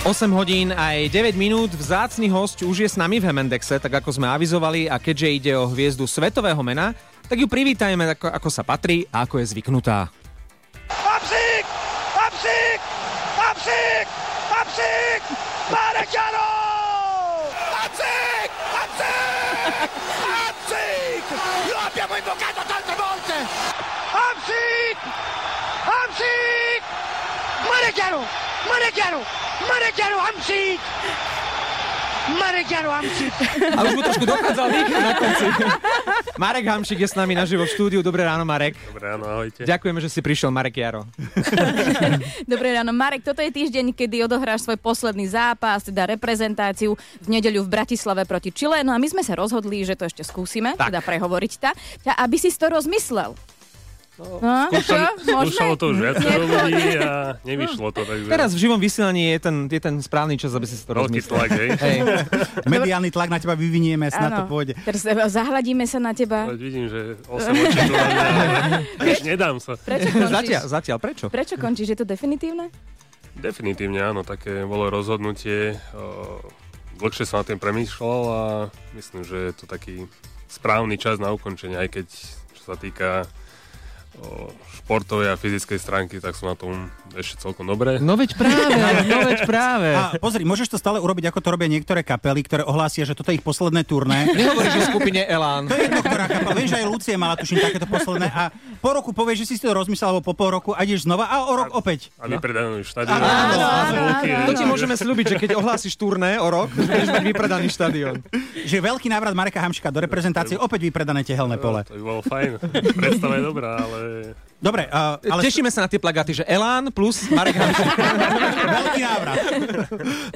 8 hodín aj 9 minút, vzácny host už je s nami v Hemendexe, tak ako sme avizovali a keďže ide o hviezdu svetového mena, tak ju privítajme ako, ako sa patrí a ako je zvyknutá. Hamsík! Hamsík! Hamsík! Hamsík! Marek! Hamsík! Hamsík! Lo abbiamo invocato tante volte! Hamsík! Hamsík! Marek Janov! Marek Janov Hamsík! Marek Janov Hamsík! A už mu trošku dochádzal dých na konci. Marek Hamšik je s nami naživo v štúdiu. Dobré ráno, Marek. Dobré ráno, ahojte. Ďakujeme, že si prišiel, Marek Jaro. Dobré ráno. Marek, toto je týždeň, kedy odohráš svoj posledný zápas, teda reprezentáciu v nedeľu v Bratislave proti Čile. No a my sme sa rozhodli, že to ešte skúsime, Tak. teda prehovoriť ta, aby si to rozmyslel. No? Môžeme? Skúšalo to už viacero ľudí a nevyšlo to, takže Teraz v živom vysielaní je ten, je ten správny čas, aby si to veľký rozmyslel. tlak, hej. Hej. Mediálny tlak na teba vyvinieme, snad to pôjde. Teraz e, zahladíme sa na teba. Ale vidím, že 8 očí nedám sa. Prečo končíš? Zatiaľ, zatiaľ, prečo? Prečo končíš? Je to definitívne? Definitívne áno, také bolo rozhodnutie. Dlhšie som na tým premýšľal a myslím, že je to taký správny čas na ukončenie, aj keď čo sa týka športovej a fyzickej stránky, tak som na tom ešte celkom dobre. No veď práve, no veď práve. A pozri, môžeš to stále urobiť, ako to robia niektoré kapely, ktoré ohlásia, že toto je ich posledné turné. Nehovoríš o skupine Elán. To je jedno, ktorá kapela. Viem, že aj Lucie mala, tuším, takéto posledné. A po roku povieš, že si to rozmyslel, alebo po pol roku a ideš znova a o rok opäť. A vypredaný už štadión. Áno, To ti môžeme slúbiť, že keď ohlásiš turné o rok, že budeš mať vypredaný štadión. Že veľký návrat Mareka Hamšika do reprezentácie, opäť vypredané tehelné pole. To by bolo fajn. Predstava je dobrá, ale Dobre, uh, ale Tešíme sa na tie plagáty, že Elán plus Marek Hamšik. veľký návrat.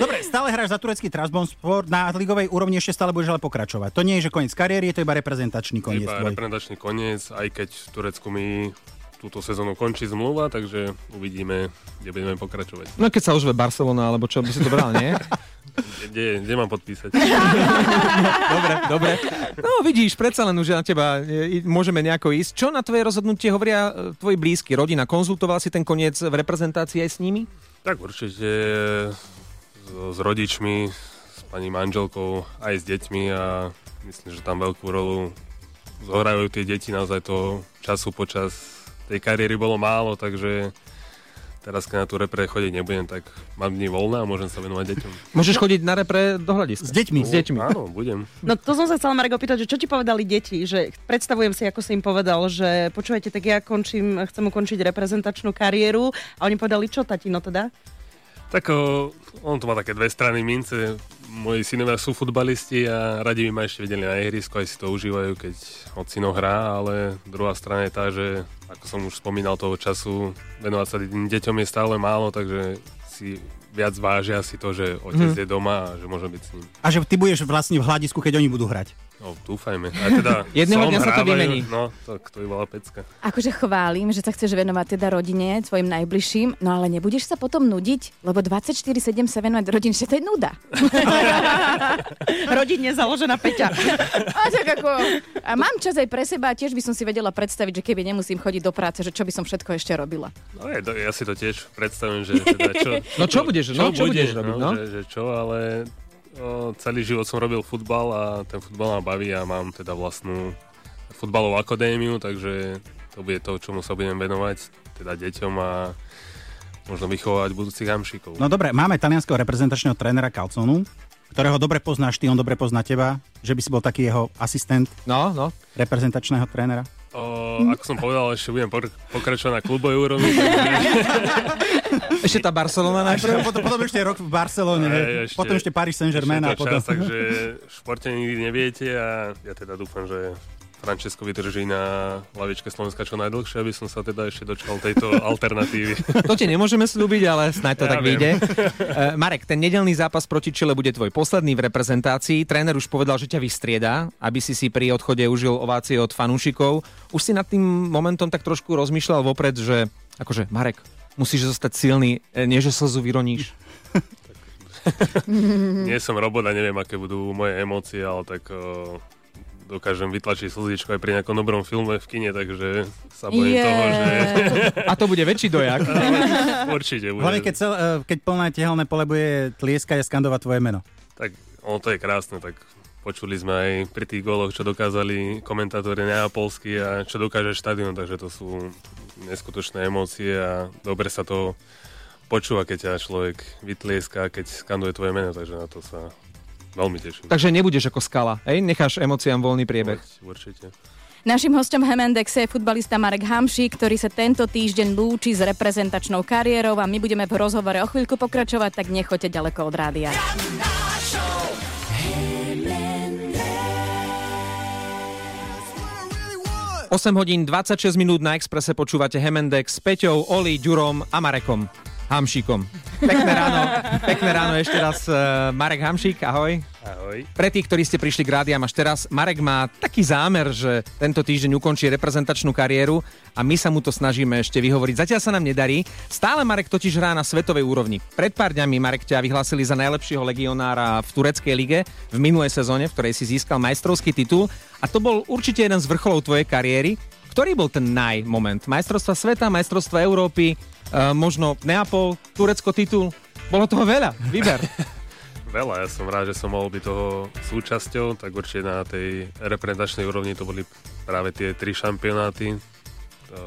Dobre, stále hráš za turecký Trabzonspor, na ligovej úrovni ešte stále budeš ale pokračovať. To nie je, že koniec kariéry, je to iba reprezentačný koniec iba tvoj. reprezentačný koniec, aj keď v Turecku mi túto sezónu končí zmluva, takže uvidíme, kde budeme pokračovať. No keď sa už ve Barcelona, alebo čo by si to bral, nie? Kde, kde mám podpísať? Dobre, dobre. No vidíš, predsa len už na teba e, môžeme nejako ísť. Čo na tvoje rozhodnutie hovoria e, tvoji blízky, rodina? Konzultoval si ten koniec v reprezentácii aj s nimi? Tak určite s, s rodičmi, s pani manželkou, aj s deťmi a myslím, že tam veľkú rolu zohrajú tie deti. Naozaj to času počas tej kariéry bolo málo, takže teraz, keď na tú repre chodiť nebudem, tak mám dní voľné a môžem sa venovať deťom. Môžeš chodiť na repre do hľadiska. S deťmi. S deťmi. Áno, budem. No to som sa chcela Marek opýtať, že čo ti povedali deti, že predstavujem si, ako si im povedal, že počúvajte, tak ja končím, chcem ukončiť reprezentačnú kariéru a oni povedali, čo tatino teda? Tak o, on to má také dve strany mince. Moji synovia sú futbalisti a radi by ma ešte videli na ihrisku, aj si to užívajú, keď ocino hrá, ale druhá strana je tá, že ako som už spomínal toho času, venovať sa deťom je stále málo, takže si viac vážia si to, že otec je doma a že môže byť s ním. A že ty budeš vlastne v hľadisku, keď oni budú hrať. No, dúfajme. A teda Jedného dňa sa to vymení. No, tak to by bola pecka. Akože chválim, že sa chceš venovať teda rodine, svojim najbližším, no ale nebudeš sa potom nudiť, lebo 24-7 sa venovať rodine, že to je nuda. Rodine založená Peťa. A tak ako, a mám čas aj pre seba tiež by som si vedela predstaviť, že keby nemusím chodiť do práce, že čo by som všetko ešte robila. No je, to- ja si to tiež predstavím, že teda čo, No čo budeš, no, čo bude, budeš robiť, no? Že, že čo, ale celý život som robil futbal a ten futbal ma baví a mám teda vlastnú futbalovú akadémiu, takže to bude to, čomu sa budem venovať, teda deťom a možno vychovávať budúcich hamšikov. No dobre, máme talianského reprezentačného trénera Calconu, ktorého dobre poznáš ty, on dobre pozná teba, že by si bol taký jeho asistent No, no. reprezentačného trénera. Ako som povedal, ešte budem pokračovať na klubovej úrovni, Ešte tá Barcelona najprv. Potom, potom ešte rok v Barcelone, Aj, ešte- potom ešte Paris Saint-Germain ešte a je to potom... čas, takže športe nikdy neviete a ja teda dúfam, že Francesco vydrží na lavičke Slovenska čo najdlhšie, aby som sa teda ešte dočkal tejto alternatívy. To ti nemôžeme slúbiť, ale snáď to Ja tak viem. vyjde. Eh, Marek, ten nedelný zápas proti Čile bude tvoj posledný v reprezentácii. Tréner už povedal, že ťa vystrieda, aby si si pri odchode užil ovácie od fanúšikov. Už si nad tým momentom tak trošku rozmýšľal vopred, že akože Marek, musíš zostať silný, eh, nie že slzu vyroníš. Nie som robot a neviem, aké budú moje emócie, ale tak o, dokážem vytlačiť slzičko aj pri nejakom dobrom filme v kine, takže sa bojím Je. toho, že A to bude väčší dojak. určite bude. Hlavne, keď, cel, eh, keď plné tehelné pole bude tlieskať a skandovať tvoje meno. Tak ono to je krásne, tak počuli sme aj pri tých góloch, čo dokázali komentátori neapolskí a čo dokáže štadión, takže to sú neskutočné emócie a dobre sa to počúva, keď ťa človek vytlieska, keď skanduje tvoje meno, takže na to sa veľmi teším. Takže nebudeš ako skala, hej? Necháš emóciám voľný priebeh. Určite. Našim hostom Hemendexe je futbalista Marek Hamšík, ktorý sa tento týždeň lúči s reprezentačnou kariérou a my budeme v rozhovore o chvíľku pokračovať, tak nechoďte ďaleko od rádia. 8 hodín 26 minút na Exprese počúvate Hemendex s Peťou, Oli, Ďurom a Marekom. Hamšíkom. Pekné ráno, pekné ráno ešte raz. eh, Marek Hamšík, ahoj. Ahoj. Pre tých, ktorí ste prišli k rádiám až teraz, Marek má taký zámer, že tento týždeň ukončí reprezentačnú kariéru a my sa mu to snažíme ešte vyhovoriť. Zatiaľ sa nám nedarí. Stále Marek totiž hrá na svetovej úrovni. Pred pár dňami Marek ťa vyhlásili za najlepšieho legionára v tureckej lige v minulej sezóne, v ktorej si získal majstrovský titul a to bol určite jeden z vrcholov tvojej kariéry. Ktorý bol ten naj moment? Majstrovstva sveta, majstrovstva Európy, e, možno Neapol, Turecko titul? Bolo toho veľa. Vyber. Veľa, ja som rád, že som mohol byť toho súčasťou, tak určite na tej reprezentačnej úrovni to boli práve tie tri šampionáty. To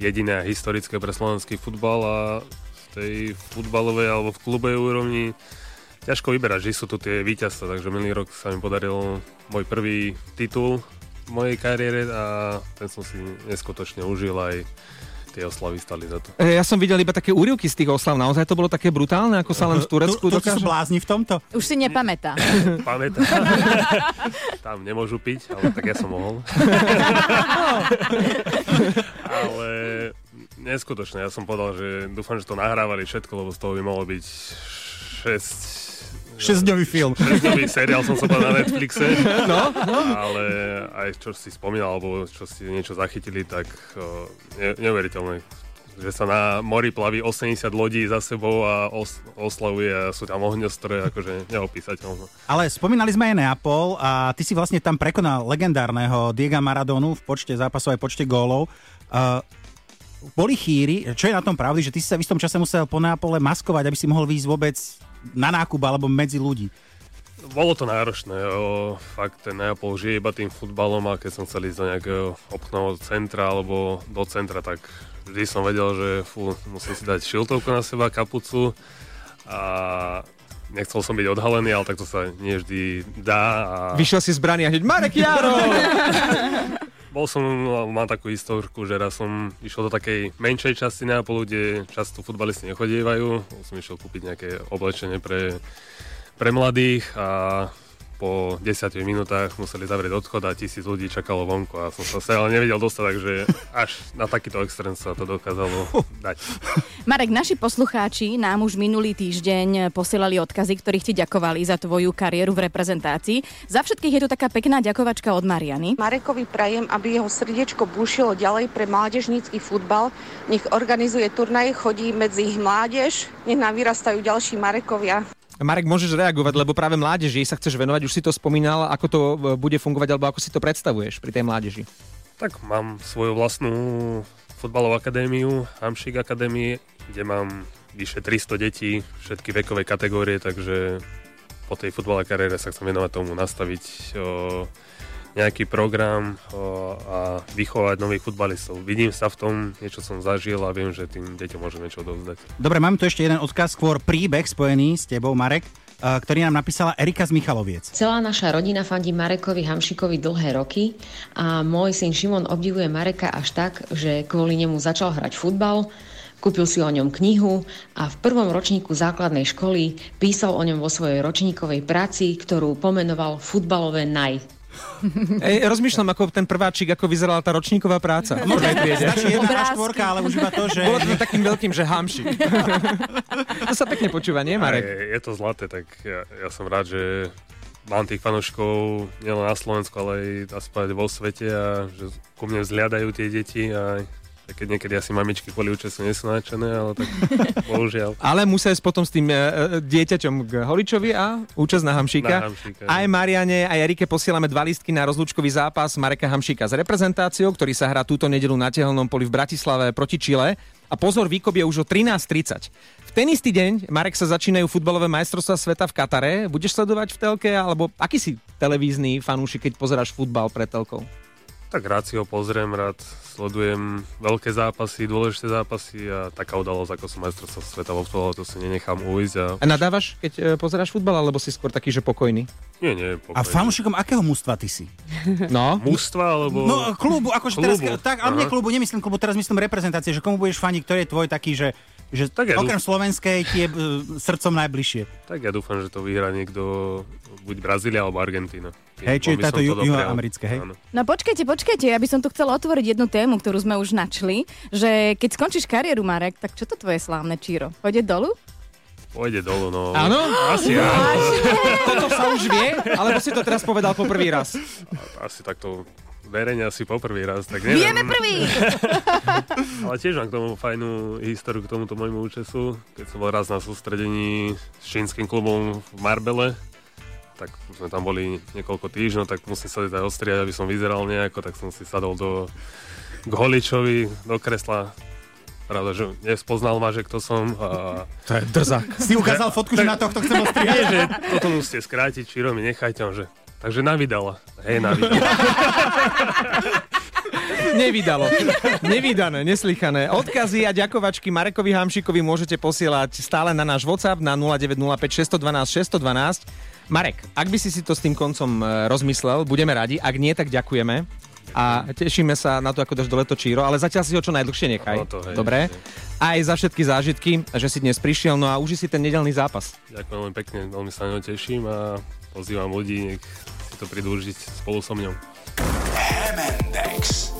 jediné historické pre slovenský futbal a v tej futbalovej alebo v klubej úrovni ťažko vyberať, že sú tu tie víťazstva, takže minulý rok sa mi podaril môj prvý titul mojej kariére a ten som si neskutočne užil aj tie oslavy stali za to. E, Ja som videl iba také úrivky z tých oslav. Naozaj to bolo také brutálne, ako sa len v Turecku Tu, tu sú dokáže? blázni v tomto? Už si nepamätá. Pamätám. Tam nemôžu piť, ale tak ja som mohol. ale neskutočné, ja som povedal, že dúfam, že to nahrávali všetko, lebo z toho by mohlo byť 6 Šesťdňový film. Šesťdňový seriál som sa povedal na Netflixe. No, Ale aj čo si spomínal, alebo čo si niečo zachytili, tak ne, neuveriteľné že sa na mori plaví 80 lodí za sebou a os, oslavuje a sú tam ohňostroje, akože neopísateľné. Ale spomínali sme aj Neapol a ty si vlastne tam prekonal legendárneho Diega Maradonu v počte zápasov aj počte gólov. Uh, boli chýry, čo je na tom pravdy, že ty si sa v istom čase musel po Neapole maskovať, aby si mohol výjsť vôbec na nákup alebo medzi ľudí. Bolo to náročné, o, fakt ten Neapol žije iba tým futbalom a keď som chcel ísť do nejakého obchodného centra alebo do centra, tak vždy som vedel, že fú, musím si dať šiltovku na seba, kapucu a nechcel som byť odhalený, ale tak to sa nie vždy dá. A Vyšiel si z brany a hneď Marek Jaro! bol som, mám takú historku, že raz som išiel do takej menšej časti Neapolu, kde často futbalisti nechodievajú. Som išiel kúpiť nejaké oblečenie pre, pre mladých a po 10 minútach museli zavrieť odchod a tisíc ľudí čakalo vonku a som sa ale nevedel dostať, takže až na takýto extrém sa to dokázalo dať. Marek, naši poslucháči nám už minulý týždeň posielali odkazy, ktorých ti ďakovali za tvoju kariéru v reprezentácii. Za všetkých je tu taká pekná ďakovačka od Mariany. Marekovi prajem, aby jeho srdiečko bušilo ďalej pre mládežnícky futbal. Nech organizuje turnaje, chodí medzi ich mládež, nech nám vyrastajú ďalší Marekovia. Marek, môžeš reagovať, lebo práve mládeži sa chceš venovať, už si to spomínal, ako to e, bude fungovať, alebo ako si to predstavuješ pri tej mládeži. Tak mám svoju vlastnú futbalovú akadémiu, Hamšik Akadémie, kde mám vyše 300 detí, všetky vekové kategórie, takže po tej futbalovej kariére sa chcem venovať tomu, nastaviť o, nejaký program o, a vychovať nových futbalistov. Vidím sa v tom, niečo som zažil a viem, že tým deťom môžem niečo odovzdať. Dobre, mám tu ešte jeden odkaz, skôr príbeh spojený s tebou, Marek, uh, ktorý nám napísala Erika z Michaloviec. Celá naša rodina fandí Marekovi Hamšikovi dlhé roky a môj syn Šimon obdivuje Mareka až tak, že kvôli nemu začal hrať futbal, kúpil si o ňom knihu a v prvom ročníku základnej školy písal o ňom vo svojej ročníkovej práci, ktorú pomenoval Futbalové naj. Ej, rozmýšľam, ako ten prváčik, ako vyzerala tá ročníková práca. Možno aj triede. stačí jedna Obrázky. A4, ale už iba to, že... Bolo to takým veľkým, že hamši. to sa pekne počúva, nie, A Marek? Je, je to zlaté, tak ja, ja som rád, že mám tých fanúškov nielen na Slovensku, ale aj aspoň vo svete a že ku mne vzliadajú tie deti a keď niekedy asi mamičky kvôli účesu nie sú nadšené, ale tak bohužiaľ. Ale musia ísť potom s tým e, e, dieťaťom k Holičovi a účasť na Hamšíka. Na Hamšíka, aj Mariane, aj Erike posielame dva listky na rozlúčkový zápas Mareka Hamšíka s reprezentáciou, ktorý sa hrá túto nedelu na tehelnom poli v Bratislave proti Čile. A pozor, výkop je už o 13.30. V ten istý deň, Marek, sa začínajú futbalové majstrovstvá sveta v Katare. Budeš sledovať v telke, alebo aký si televízny fanúšik, keď pozeráš futbal pre telkou? Tak rád si ho pozriem, rád sledujem veľké zápasy, dôležité zápasy a taká udalosť ako sú majstrovstvá sveta vo futbale, to si nenechám ujsť. A, A nadávaš, keď e, pozeráš futbal, alebo si skôr taký, že pokojný? nie, nie, A pokojne. fanúšikom akého mužstva ty si? No. Mústva, alebo... No klubu, akože Klubu. teraz, tak, ale nie klubu, nemyslím klubu, teraz myslím reprezentácie, že komu budeš faniť, ktorý je tvoj taký, že, že Tak ja okrem dúf- slovenskej ti je e, srdcom najbližšie. Tak ja dúfam, že to vyhrá niekto, buď Brazília alebo Argentína. Hej, čiže táto to ju- juhoamerické, hej? Áno. No počkajte, počkajte, ja by som tu chcela otvoriť jednu tému, ktorú sme už načli, že keď skončíš kariéru, Marek, tak čo to tvoje slávne číro? Pôjde dolu? Pôjde dolu, no. Áno? Asi áno. Toto sa už vie, alebo si to teraz povedal po prvý raz? Asi takto verejne asi poprvý raz, tak neviem. Vieme prvý! Ale tiež mám k tomu fajnú históriu k tomuto môjmu účesu. Keď som bol raz na sústredení s čínskym klubom v Marbele, tak sme tam boli niekoľko týždňov, tak musím sa aj ostriať, aby som vyzeral nejako, tak som si sadol do, k Holičovi, do kresla. Pravda, že nespoznal ma, že kto som. A... To je drzak. Si ukázal fotku, že na tohto chcem ostrihať. Nie, že toto musíte skrátiť, Čiro mi nechajte, že Takže navydala. Hej, navydala. Nevydalo. Nevydané, neslychané. Odkazy a ďakovačky Marekovi Hamšikovi môžete posielať stále na náš WhatsApp na 0905 612 612. Marek, ak by si si to s tým koncom e, rozmyslel, budeme radi. Ak nie, tak ďakujeme. A tešíme sa na to, ako dáš dole to číro, ale zatiaľ si ho čo najdlhšie nechaj. No to hej, Dobre? hej. Aj za všetky zážitky, že si dnes prišiel, no a uži si ten nedelný zápas. Ďakujem veľmi pekne, veľmi sa na teším a pozývam ľudí, nech si to prídu užiť spolu so mnou. M&X.